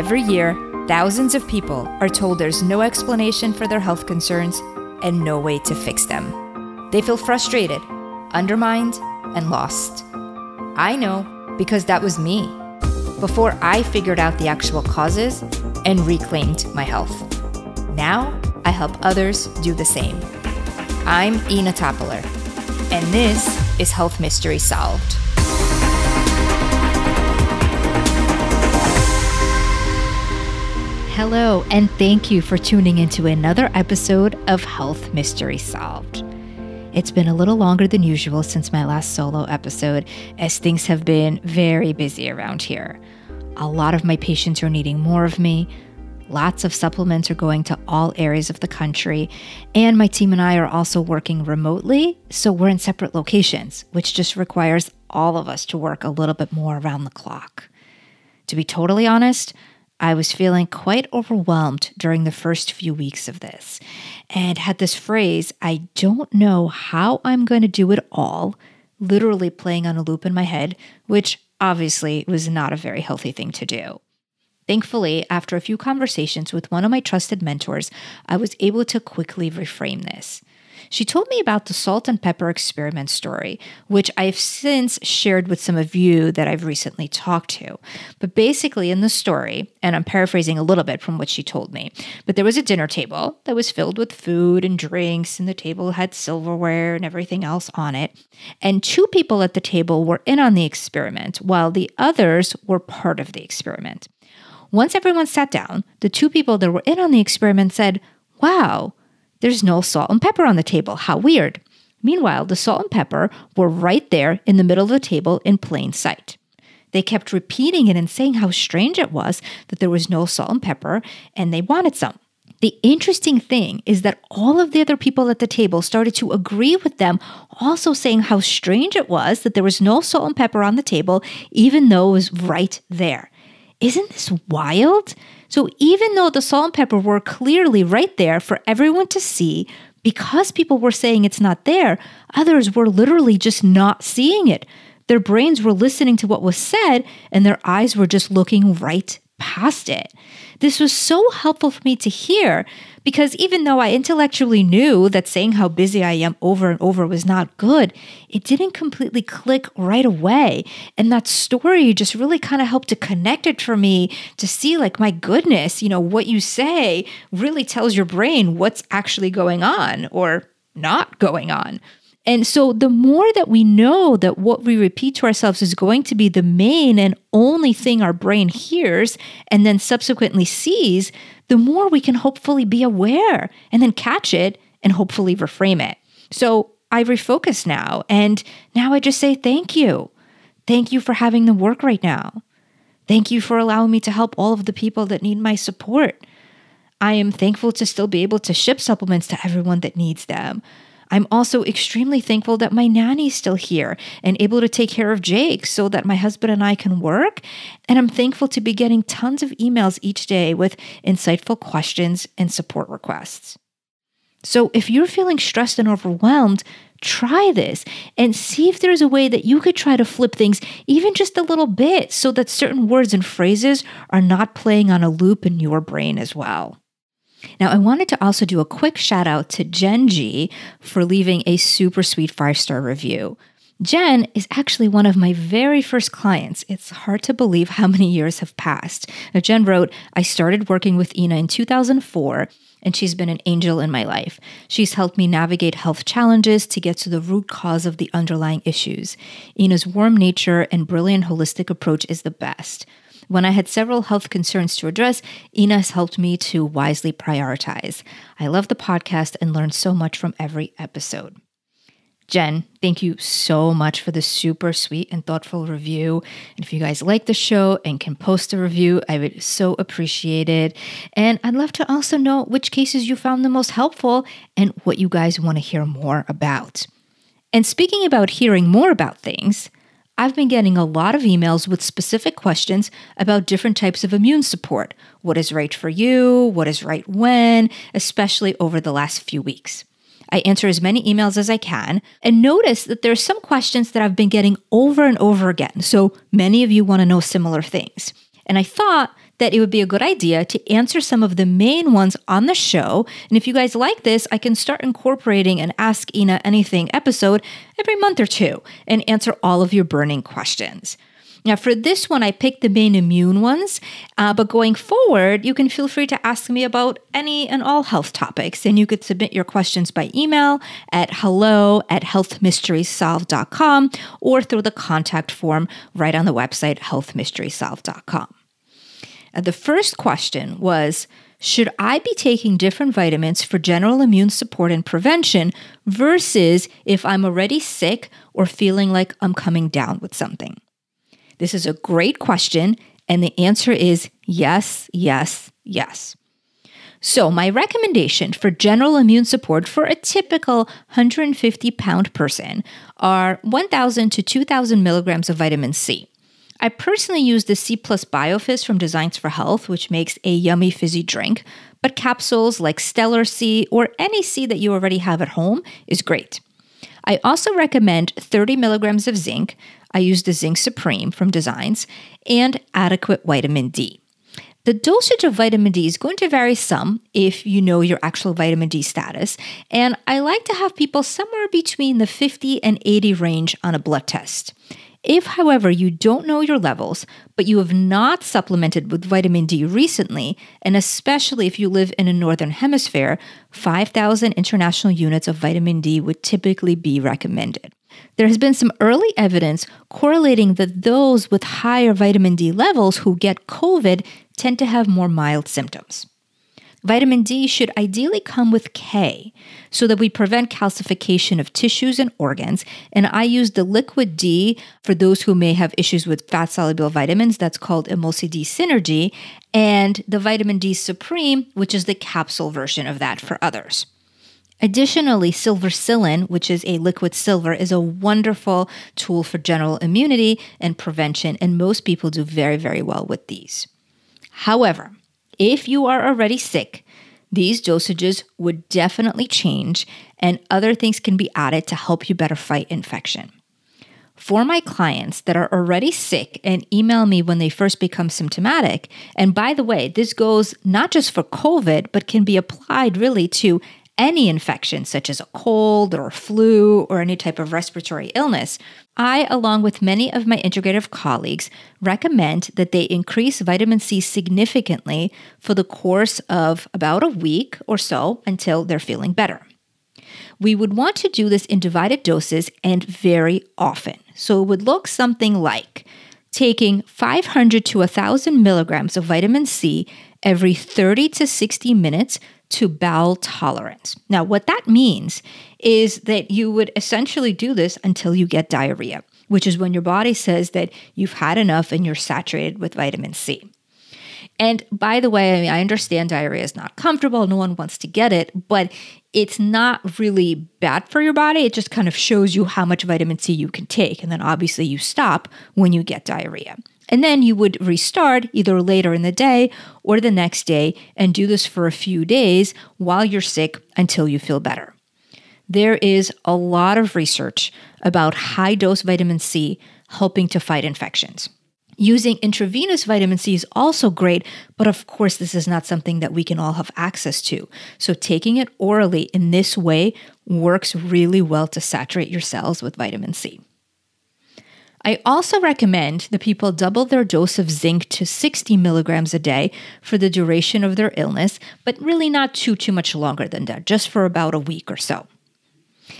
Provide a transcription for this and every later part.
Every year, thousands of people are told there's no explanation for their health concerns and no way to fix them. They feel frustrated, undermined, and lost. I know because that was me before I figured out the actual causes and reclaimed my health. Now I help others do the same. I'm Inna Topiler, and this is Health Mystery Solved. Hello, and thank you for tuning into another episode of Health Mystery Solved. It's been a little longer than usual since my last solo episode, as things have been very busy around here. A lot of my patients are needing more of me. Lots of supplements are going to all areas of the country. And my team and I are also working remotely, so we're in separate locations, which just requires all of us to work a little bit more around the clock. To be totally honest, I was feeling quite overwhelmed during the first few weeks of this and had this phrase, I don't know how I'm going to do it all, literally playing on a loop in my head, which obviously was not a very healthy thing to do. Thankfully, after a few conversations with one of my trusted mentors, I was able to quickly reframe this. She told me about the salt and pepper experiment story, which I've since shared with some of you that I've recently talked to. But basically, in the story, and I'm paraphrasing a little bit from what she told me, but there was a dinner table that was filled with food and drinks, and the table had silverware and everything else on it. And two people at the table were in on the experiment, while the others were part of the experiment. Once everyone sat down, the two people that were in on the experiment said, Wow, there's no salt and pepper on the table. How weird. Meanwhile, the salt and pepper were right there in the middle of the table in plain sight. They kept repeating it and saying how strange it was that there was no salt and pepper and they wanted some. The interesting thing is that all of the other people at the table started to agree with them, also saying how strange it was that there was no salt and pepper on the table, even though it was right there. Isn't this wild? So even though the salt and pepper were clearly right there for everyone to see, because people were saying it's not there, others were literally just not seeing it. Their brains were listening to what was said, and their eyes were just looking right past it. This was so helpful for me to hear because even though I intellectually knew that saying how busy I am over and over was not good, it didn't completely click right away. And that story just really kind of helped to connect it for me to see, like, my goodness, you know, what you say really tells your brain what's actually going on or not going on. And so, the more that we know that what we repeat to ourselves is going to be the main and only thing our brain hears and then subsequently sees, the more we can hopefully be aware and then catch it and hopefully reframe it. So, I refocus now. And now I just say thank you. Thank you for having the work right now. Thank you for allowing me to help all of the people that need my support. I am thankful to still be able to ship supplements to everyone that needs them. I'm also extremely thankful that my nanny's still here and able to take care of Jake so that my husband and I can work. And I'm thankful to be getting tons of emails each day with insightful questions and support requests. So if you're feeling stressed and overwhelmed, try this and see if there's a way that you could try to flip things even just a little bit so that certain words and phrases are not playing on a loop in your brain as well. Now, I wanted to also do a quick shout out to Jen G for leaving a super sweet five star review. Jen is actually one of my very first clients. It's hard to believe how many years have passed. Now, Jen wrote, I started working with Inna in 2004, and she's been an angel in my life. She's helped me navigate health challenges to get to the root cause of the underlying issues. Inna's warm nature and brilliant holistic approach is the best. When I had several health concerns to address, Inna has helped me to wisely prioritize. I love the podcast and learn so much from every episode. Jen, thank you so much for the super sweet and thoughtful review. And if you guys like the show and can post a review, I would so appreciate it. And I'd love to also know which cases you found the most helpful and what you guys want to hear more about. And speaking about hearing more about things, I've been getting a lot of emails with specific questions about different types of immune support. What is right for you? What is right when? Especially over the last few weeks. I answer as many emails as I can and notice that there are some questions that I've been getting over and over again. So many of you want to know similar things. And I thought that it would be a good idea to answer some of the main ones on the show. And if you guys like this, I can start incorporating an Ask Inna Anything episode every month or two and answer all of your burning questions. Now, for this one, I picked the main immune ones, uh, but going forward, you can feel free to ask me about any and all health topics. And you could submit your questions by email at hello at healthmysteriesolved.com or through the contact form right on the website healthmysteriesolved.com. The first question was Should I be taking different vitamins for general immune support and prevention versus if I'm already sick or feeling like I'm coming down with something? This is a great question, and the answer is yes, yes, yes. So, my recommendation for general immune support for a typical 150 pound person are 1,000 to 2,000 milligrams of vitamin C. I personally use the C Plus Biofizz from Designs for Health, which makes a yummy fizzy drink, but capsules like Stellar C or any C that you already have at home is great. I also recommend 30 milligrams of zinc, I use the Zinc Supreme from Designs, and adequate vitamin D. The dosage of vitamin D is going to vary some if you know your actual vitamin D status, and I like to have people somewhere between the 50 and 80 range on a blood test. If, however, you don't know your levels, but you have not supplemented with vitamin D recently, and especially if you live in a northern hemisphere, 5,000 international units of vitamin D would typically be recommended. There has been some early evidence correlating that those with higher vitamin D levels who get COVID tend to have more mild symptoms. Vitamin D should ideally come with K so that we prevent calcification of tissues and organs. And I use the liquid D for those who may have issues with fat soluble vitamins. That's called Emulsi D Synergy. And the vitamin D Supreme, which is the capsule version of that for others. Additionally, Silvercillin, which is a liquid silver, is a wonderful tool for general immunity and prevention, and most people do very, very well with these. However, if you are already sick, these dosages would definitely change, and other things can be added to help you better fight infection. For my clients that are already sick and email me when they first become symptomatic, and by the way, this goes not just for COVID, but can be applied really to any infection, such as a cold or flu or any type of respiratory illness, I, along with many of my integrative colleagues, recommend that they increase vitamin C significantly for the course of about a week or so until they're feeling better. We would want to do this in divided doses and very often. So it would look something like taking 500 to 1,000 milligrams of vitamin C every 30 to 60 minutes to bowel tolerance. Now, what that means is that you would essentially do this until you get diarrhea, which is when your body says that you've had enough and you're saturated with vitamin C. And by the way, I mean, I understand diarrhea is not comfortable, no one wants to get it, but it's not really bad for your body. It just kind of shows you how much vitamin C you can take. And then obviously you stop when you get diarrhea. And then you would restart either later in the day or the next day and do this for a few days while you're sick until you feel better. There is a lot of research about high dose vitamin C helping to fight infections. Using intravenous vitamin C is also great, but of course, this is not something that we can all have access to. So, taking it orally in this way works really well to saturate your cells with vitamin C. I also recommend that people double their dose of zinc to 60 milligrams a day for the duration of their illness, but really not too too much longer than that, just for about a week or so.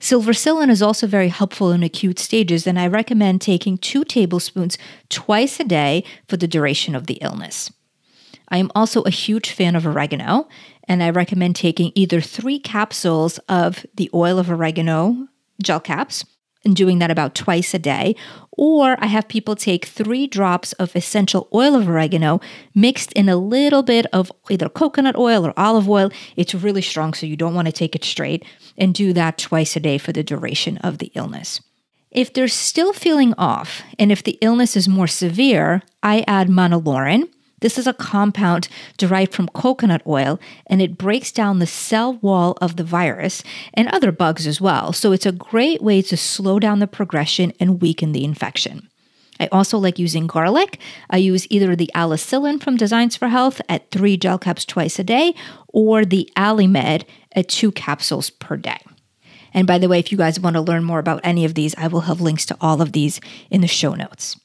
Silvercillin is also very helpful in acute stages, and I recommend taking two tablespoons twice a day for the duration of the illness. I am also a huge fan of oregano, and I recommend taking either three capsules of the oil of oregano gel caps and doing that about twice a day. Or I have people take three drops of essential oil of oregano mixed in a little bit of either coconut oil or olive oil. It's really strong, so you don't want to take it straight, and do that twice a day for the duration of the illness. If they're still feeling off, and if the illness is more severe, I add monolaurin, this is a compound derived from coconut oil and it breaks down the cell wall of the virus and other bugs as well. So it's a great way to slow down the progression and weaken the infection. I also like using garlic. I use either the Allicillin from Designs for Health at three gel caps twice a day or the Allimed at two capsules per day. And by the way, if you guys want to learn more about any of these, I will have links to all of these in the show notes.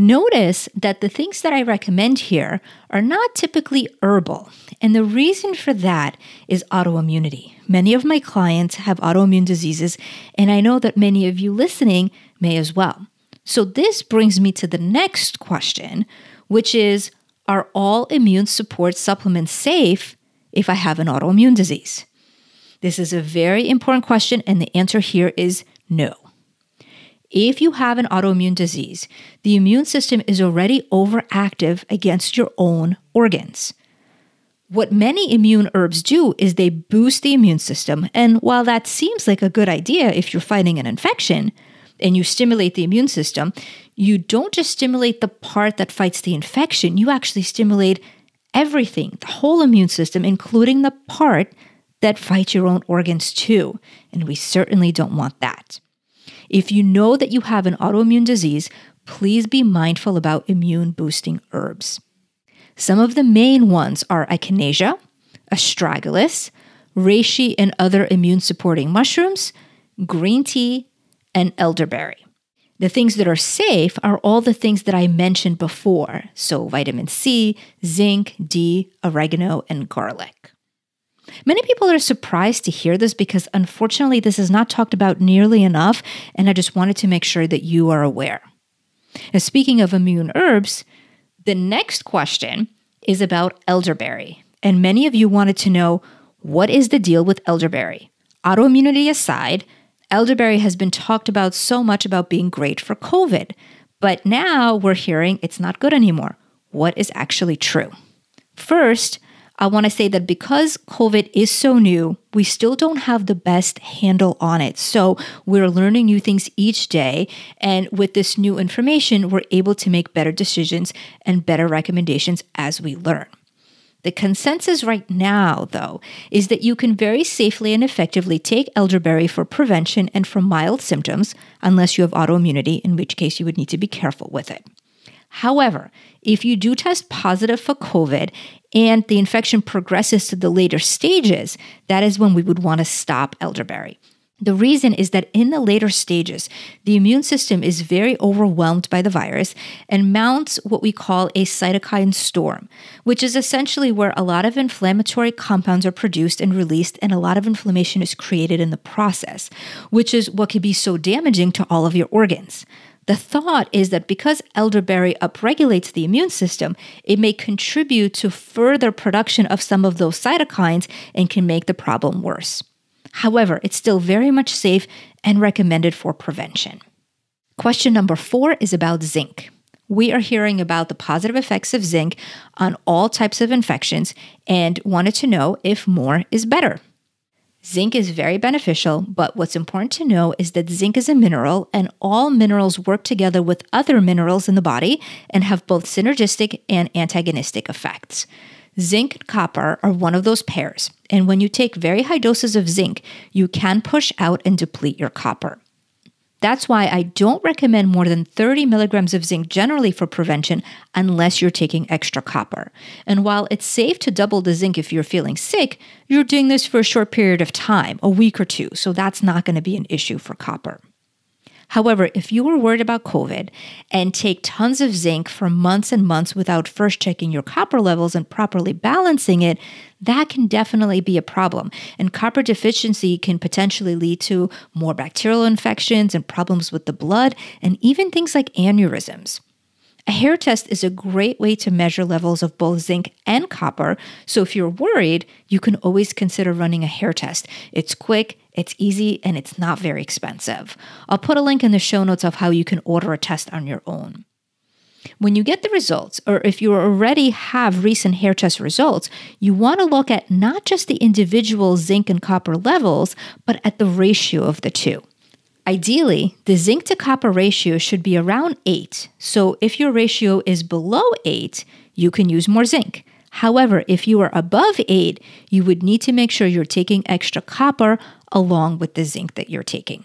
Notice that the things that I recommend here are not typically herbal. And the reason for that is autoimmunity. Many of my clients have autoimmune diseases, and I know that many of you listening may as well. So, this brings me to the next question, which is Are all immune support supplements safe if I have an autoimmune disease? This is a very important question, and the answer here is no. If you have an autoimmune disease, the immune system is already overactive against your own organs. What many immune herbs do is they boost the immune system. And while that seems like a good idea if you're fighting an infection and you stimulate the immune system, you don't just stimulate the part that fights the infection, you actually stimulate everything, the whole immune system, including the part that fights your own organs too. And we certainly don't want that. If you know that you have an autoimmune disease, please be mindful about immune boosting herbs. Some of the main ones are echinacea, astragalus, reishi and other immune supporting mushrooms, green tea, and elderberry. The things that are safe are all the things that I mentioned before. So, vitamin C, zinc, D, oregano, and garlic. Many people are surprised to hear this because unfortunately, this is not talked about nearly enough, and I just wanted to make sure that you are aware. Now, speaking of immune herbs, the next question is about elderberry. And many of you wanted to know what is the deal with elderberry? Autoimmunity aside, elderberry has been talked about so much about being great for COVID, but now we're hearing it's not good anymore. What is actually true? First, I want to say that because COVID is so new, we still don't have the best handle on it. So we're learning new things each day. And with this new information, we're able to make better decisions and better recommendations as we learn. The consensus right now, though, is that you can very safely and effectively take elderberry for prevention and for mild symptoms, unless you have autoimmunity, in which case you would need to be careful with it. However, if you do test positive for COVID and the infection progresses to the later stages, that is when we would want to stop elderberry. The reason is that in the later stages, the immune system is very overwhelmed by the virus and mounts what we call a cytokine storm, which is essentially where a lot of inflammatory compounds are produced and released, and a lot of inflammation is created in the process, which is what can be so damaging to all of your organs. The thought is that because elderberry upregulates the immune system, it may contribute to further production of some of those cytokines and can make the problem worse. However, it's still very much safe and recommended for prevention. Question number four is about zinc. We are hearing about the positive effects of zinc on all types of infections and wanted to know if more is better. Zinc is very beneficial, but what's important to know is that zinc is a mineral and all minerals work together with other minerals in the body and have both synergistic and antagonistic effects. Zinc and copper are one of those pairs, and when you take very high doses of zinc, you can push out and deplete your copper. That's why I don't recommend more than 30 milligrams of zinc generally for prevention unless you're taking extra copper. And while it's safe to double the zinc if you're feeling sick, you're doing this for a short period of time, a week or two, so that's not going to be an issue for copper. However, if you were worried about COVID and take tons of zinc for months and months without first checking your copper levels and properly balancing it, that can definitely be a problem. And copper deficiency can potentially lead to more bacterial infections and problems with the blood and even things like aneurysms. A hair test is a great way to measure levels of both zinc and copper. So if you're worried, you can always consider running a hair test. It's quick, it's easy, and it's not very expensive. I'll put a link in the show notes of how you can order a test on your own. When you get the results, or if you already have recent hair test results, you want to look at not just the individual zinc and copper levels, but at the ratio of the two. Ideally, the zinc to copper ratio should be around 8. So if your ratio is below 8, you can use more zinc. However, if you are above 8, you would need to make sure you're taking extra copper along with the zinc that you're taking.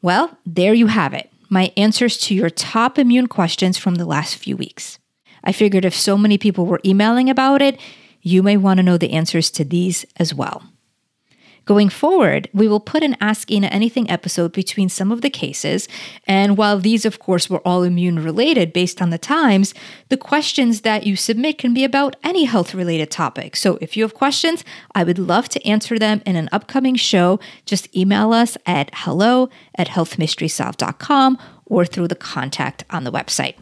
Well, there you have it my answers to your top immune questions from the last few weeks. I figured if so many people were emailing about it, you may want to know the answers to these as well. Going forward, we will put an Ask Inna Anything episode between some of the cases, and while these, of course, were all immune related based on the times, the questions that you submit can be about any health related topic. So if you have questions, I would love to answer them in an upcoming show. Just email us at hello at healthmysterysolved.com or through the contact on the website.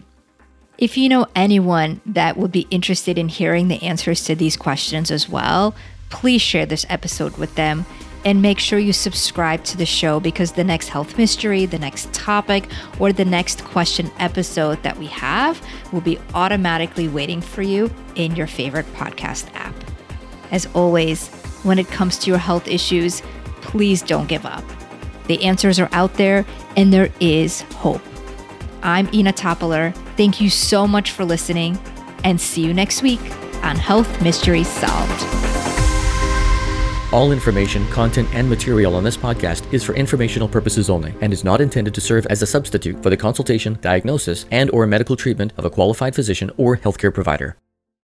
If you know anyone that would be interested in hearing the answers to these questions as well, please share this episode with them and make sure you subscribe to the show because the next health mystery, the next topic, or the next question episode that we have will be automatically waiting for you in your favorite podcast app. As always, when it comes to your health issues, please don't give up. The answers are out there and there is hope. I'm Inna Topiler. Thank you so much for listening and see you next week on Health Mysteries Solved. All information, content, and material on this podcast is for informational purposes only and is not intended to serve as a substitute for the consultation, diagnosis, and or medical treatment of a qualified physician or healthcare provider.